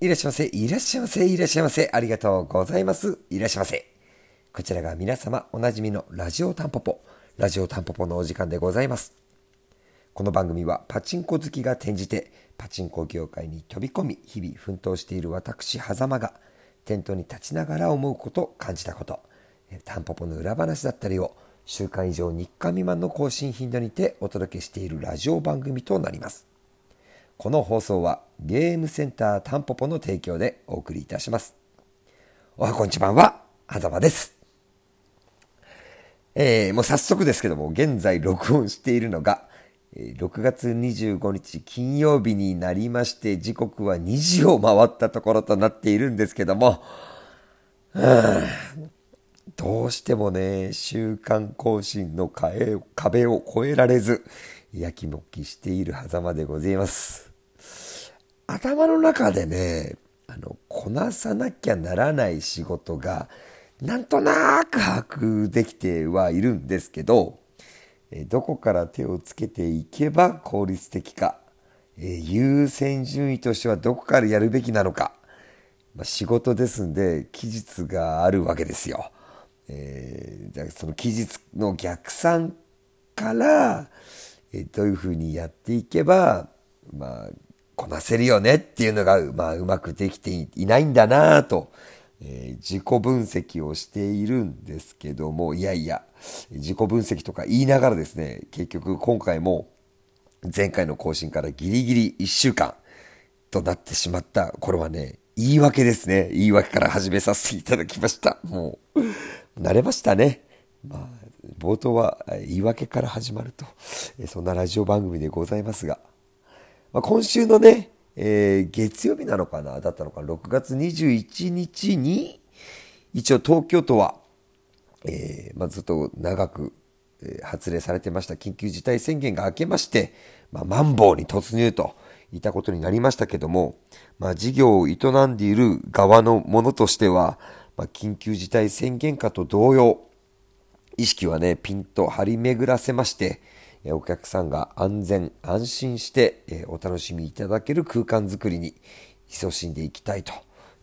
いらっしゃいませ、いらっしゃいませ、いらっしゃいませ。ありがとうございます。いらっしゃいませ。こちらが皆様おなじみのラジオタンポポ、ラジオタンポポのお時間でございます。この番組はパチンコ好きが転じて、パチンコ業界に飛び込み、日々奮闘している私、狭間が、テントに立ちながら思うこと、感じたこと、タンポポの裏話だったりを、週間以上3日未満の更新頻度にてお届けしているラジオ番組となります。この放送はゲームセンタータンポポの提供でお送りいたします。おはこんちばんは、はざまです。えー、もう早速ですけども、現在録音しているのが、6月25日金曜日になりまして、時刻は2時を回ったところとなっているんですけども、どうしてもね、週刊更新の壁を越えられず、やきもきしている狭間でございます。頭の中でね、あの、こなさなきゃならない仕事が、なんとなく把握できてはいるんですけど、どこから手をつけていけば効率的か、優先順位としてはどこからやるべきなのか、まあ、仕事ですんで期日があるわけですよ。えー、じゃその期日の逆算から、えどういうふうにやっていけば、まあ、こなせるよねっていうのが、まあ、うまくできていないんだなと、えー、自己分析をしているんですけども、いやいや、自己分析とか言いながらですね、結局今回も前回の更新からギリギリ1週間となってしまった。これはね、言い訳ですね。言い訳から始めさせていただきました。もう、慣れましたね。まあ、冒頭は言い訳から始まると、そんなラジオ番組でございますが、まあ、今週のね、えー、月曜日なのかなだったのか ?6 月21日に、一応東京都は、えー、まあ、ずっと長く、えー、発令されてました緊急事態宣言が明けまして、まあ、マンボウに突入といったことになりましたけども、まあ、事業を営んでいる側のものとしては、まあ、緊急事態宣言下と同様、意識はね、ピンと張り巡らせまして、お客さんが安全安心してお楽しみいただける空間づくりに勤しんでいきたいと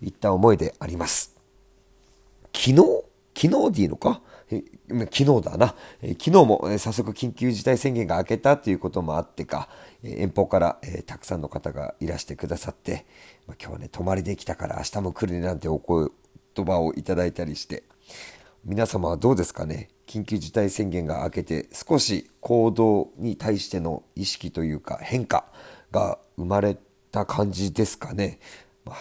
いった思いであります。昨日昨日でいいのか？昨日だな。昨日も早速緊急事態宣言が明けたということもあってか、遠方からたくさんの方がいらしてくださって、今日はね、泊まりできたから明日も来るねなんてお言葉をいただいたりして、皆様はどうですかね？緊急事態宣言が明けて少し行動に対しての意識というか変化が生まれた感じですかね？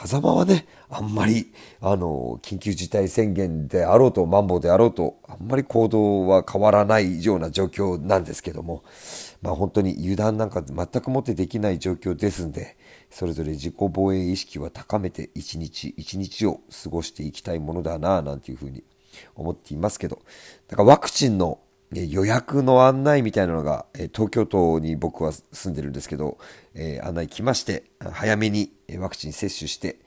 狭間はね、あんまり、あの、緊急事態宣言であろうと、マンボウであろうと、あんまり行動は変わらないような状況なんですけども、まあ本当に油断なんか全くもってできない状況ですんで、それぞれ自己防衛意識は高めて一日一日を過ごしていきたいものだな、なんていうふうに思っていますけど、だからワクチンの予約の案内みたいなのが、東京都に僕は住んでるんですけど、え案内来まして、早めにワクチン接種して、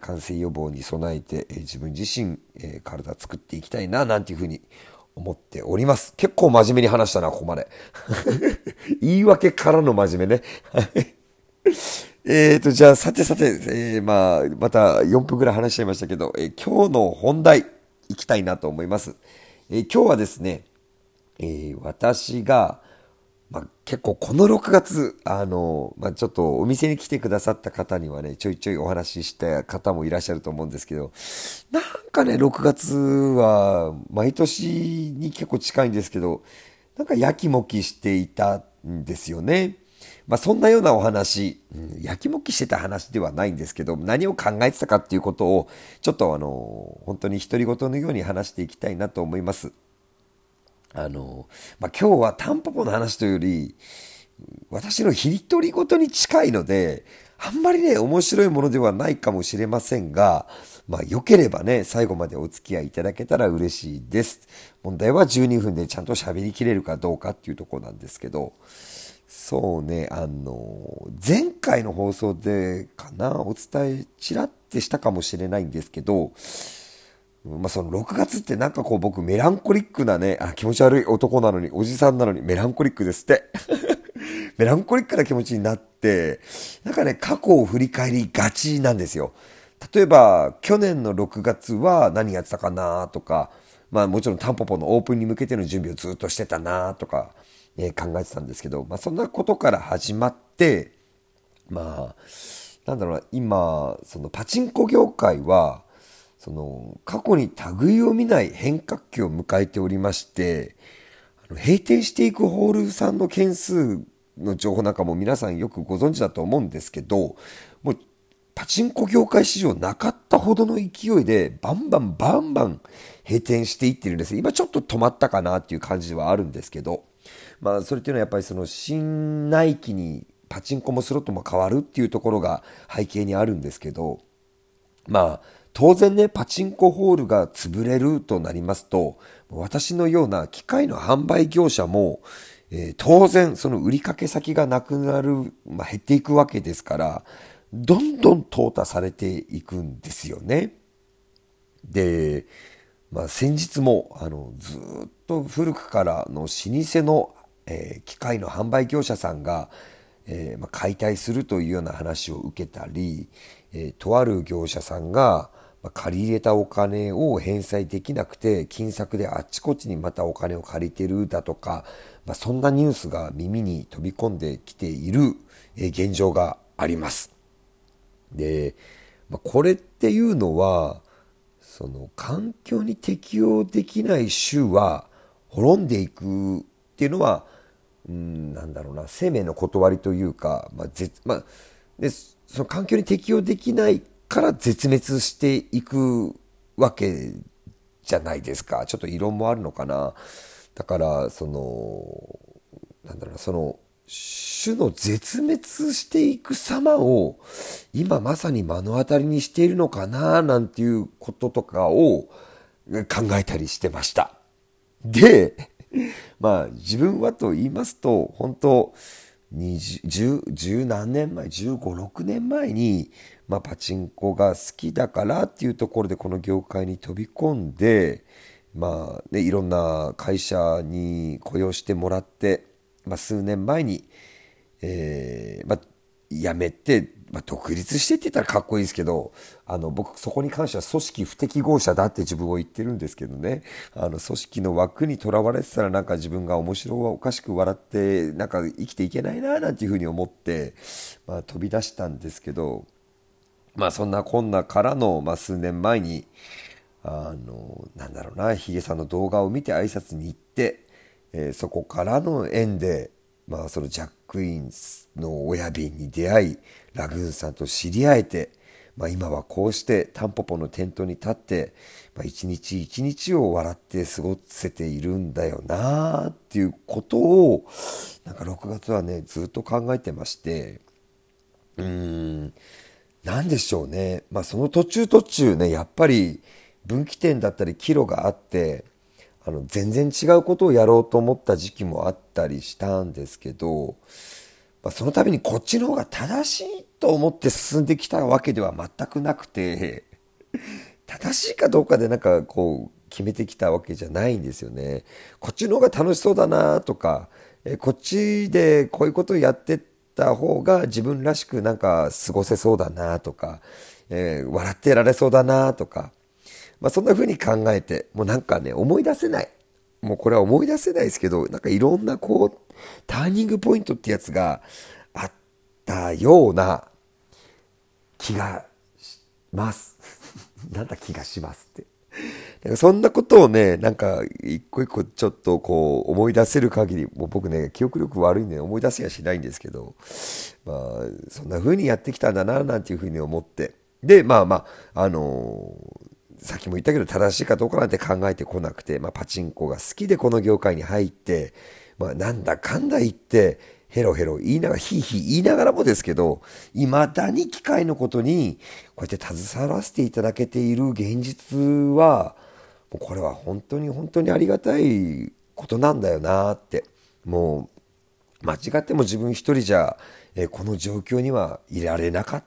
感染予防に備えて、自分自身、体作っていきたいな、なんていうふうに思っております。結構真面目に話したな、ここまで。言い訳からの真面目ね。えーと、じゃあ、さてさて、えー、まあ、また4分くらい話しちゃいましたけど、えー、今日の本題。いきたいなと思います。えー、今日はですね、えー、私が、まあ、結構この6月、あの、まあ、ちょっとお店に来てくださった方にはね、ちょいちょいお話しした方もいらっしゃると思うんですけど、なんかね、6月は毎年に結構近いんですけど、なんかやきもきしていたんですよね。まあ、そんなようなお話、うん、やきもきしてた話ではないんですけど、何を考えてたかっていうことを、ちょっとあの、本当に独り言のように話していきたいなと思います。あの、まあ、今日はタンポポの話というより、私の独り言に近いので、あんまりね、面白いものではないかもしれませんが、まあ、良ければね、最後までお付き合いいただけたら嬉しいです。問題は12分でちゃんと喋りきれるかどうかっていうとこなんですけど、そうね、あの、前回の放送でかな、お伝えちらってしたかもしれないんですけど、まあ、その6月ってなんかこう僕メランコリックなね、あ、気持ち悪い男なのに、おじさんなのにメランコリックですって。メランコリックな気持ちになって、なんかね、過去を振り返りがちなんですよ。例えば、去年の6月は何やってたかなとか、まあもちろんタンポポのオープンに向けての準備をずっとしてたなとか、え、考えてたんですけど、まあそんなことから始まって、まあ、なんだろうな、今、そのパチンコ業界は、その過去に類を見ない変革期を迎えておりまして、あの閉店していくホールさんの件数の情報なんかも皆さんよくご存知だと思うんですけど、もうパチンコ業界史上なかったほどの勢いでバンバンバンバン閉店していってるんです。今ちょっと止まったかなっていう感じはあるんですけど、まあそれっていうのはやっぱりその新内期にパチンコもスロットも変わるっていうところが背景にあるんですけど、まあ当然ね、パチンコホールが潰れるとなりますと、私のような機械の販売業者も、えー、当然その売りかけ先がなくなる、まあ、減っていくわけですから、どんどん淘汰されていくんですよね。で、まあ、先日もあのずっと古くからの老舗の、えー、機械の販売業者さんが、えーまあ、解体するというような話を受けたり、えー、とある業者さんが、まあ借り入れたお金を返済できなくて、金策であっちこっちにまたお金を借りてるだとか、まあ、そんなニュースが耳に飛び込んできているえ現状があります。で、まあ、これっていうのは、その環境に適応できない種は滅んでいくっていうのは、うん、なんだろうな、生命の断りというか、まあ、ぜまあ、でその環境に適応できないから絶滅していくわけじゃないですか。ちょっと異論もあるのかな。だから、その、なんだろうな、その、種の絶滅していく様を今まさに目の当たりにしているのかななんていうこととかを考えたりしてました。で、まあ自分はと言いますと本当十、十何年前、15、6年前に、まあ、パチンコが好きだからっていうところでこの業界に飛び込んで、まあね、いろんな会社に雇用してもらって、まあ、数年前に、えーまあ、辞めて、まあ、独立してって言ったらかっこいいですけど、あの、僕そこに関しては組織不適合者だって自分を言ってるんですけどね、あの、組織の枠にとらわれてたらなんか自分が面白おかしく笑って、なんか生きていけないな、なんていうふうに思って、まあ、飛び出したんですけど、まあ、そんなこんなからの、まあ、数年前に、あの、なんだろうな、ヒゲさんの動画を見て挨拶に行って、えー、そこからの縁で、まあ、そのジャックインの親瓶に出会い、ラグーンさんと知り合えて、まあ、今はこうしてタンポポのテントに立って、まあ、一日一日を笑って過ごせているんだよなっていうことを、なんか6月はね、ずっと考えてまして、うーん、なんでしょうね。まあその途中途中ね、やっぱり分岐点だったり岐路があって、あの、全然違うことをやろうと思った時期もあったりしたんですけど、まあ、その度にこっちの方が正しいと思って進んできたわけでは全くなくて、正しいかどうかでなんかこう決めてきたわけじゃないんですよね。こっちの方が楽しそうだなとか、えこっちでこういうことをやってった方が自分らしくなんか過ごせそうだなとか、えー、笑ってられそうだなとか、まあそんな風に考えて、もうなんかね、思い出せない。もうこれは思い出せないですけど、なんかいろんなこう、ターニングポイントってやつがあったような気がします。なんだ気がしますって。なんかそんなことをね、なんか一個一個ちょっとこう思い出せる限り、もう僕ね、記憶力悪いんで思い出せやしないんですけど、まあ、そんな風にやってきたんだな、なんていう風に思って。で、まあまあ、あの、さっきも言ったけど正しいかどうかなんて考えてこなくて、まあパチンコが好きでこの業界に入って、まあなんだかんだ言って、ヘロヘロ言いながら、ヒーヒー言いながらもですけど、未だに機械のことに、こうやって携わらせていただけている現実は、もうこれは本当に本当にありがたいことなんだよなって。もう、間違っても自分一人じゃ、えこの状況にはいられなかっ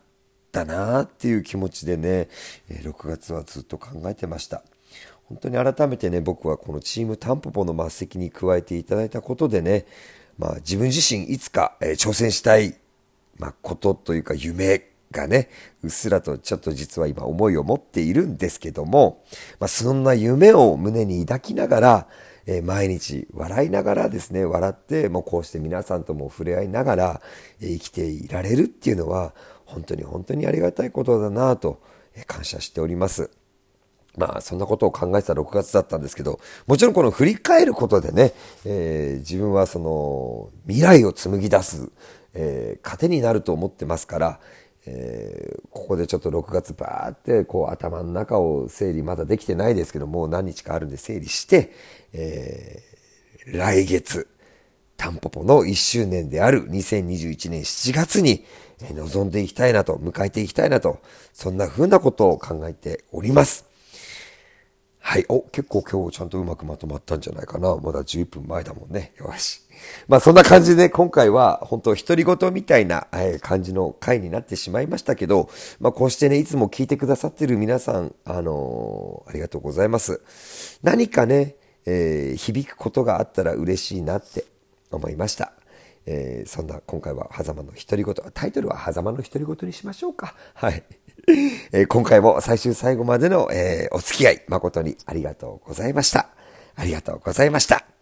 たなっていう気持ちでね、6月はずっと考えてました。本当に改めてね、僕はこのチームタンポポの末席に加えていただいたことでね、まあ自分自身いつか、えー、挑戦したい、まあことというか夢がね、うっすらとちょっと実は今思いを持っているんですけども、まあそんな夢を胸に抱きながら、えー、毎日笑いながらですね、笑って、もうこうして皆さんとも触れ合いながら、えー、生きていられるっていうのは、本当に本当にありがたいことだなと、感謝しております。まあ、そんなことを考えてた6月だったんですけど、もちろんこの振り返ることでね、えー、自分はその、未来を紡ぎ出す、えー、糧になると思ってますから、えー、ここでちょっと6月バーってこう頭の中を整理まだできてないですけどもう何日かあるんで整理して、えー、来月タンポポの1周年である2021年7月に臨んでいきたいなと迎えていきたいなとそんな風なことを考えております。はい。お、結構今日ちゃんとうまくまとまったんじゃないかな。まだ11分前だもんね。よし。まあそんな感じで今回は本当独り言みたいな感じの回になってしまいましたけど、まあこうしてね、いつも聞いてくださってる皆さん、あのー、ありがとうございます。何かね、えー、響くことがあったら嬉しいなって思いました。えー、そんな今回は狭間の独り言、タイトルは狭間の独り言にしましょうか。はい。えー、今回も最終最後までの、えー、お付き合い誠にありがとうございました。ありがとうございました。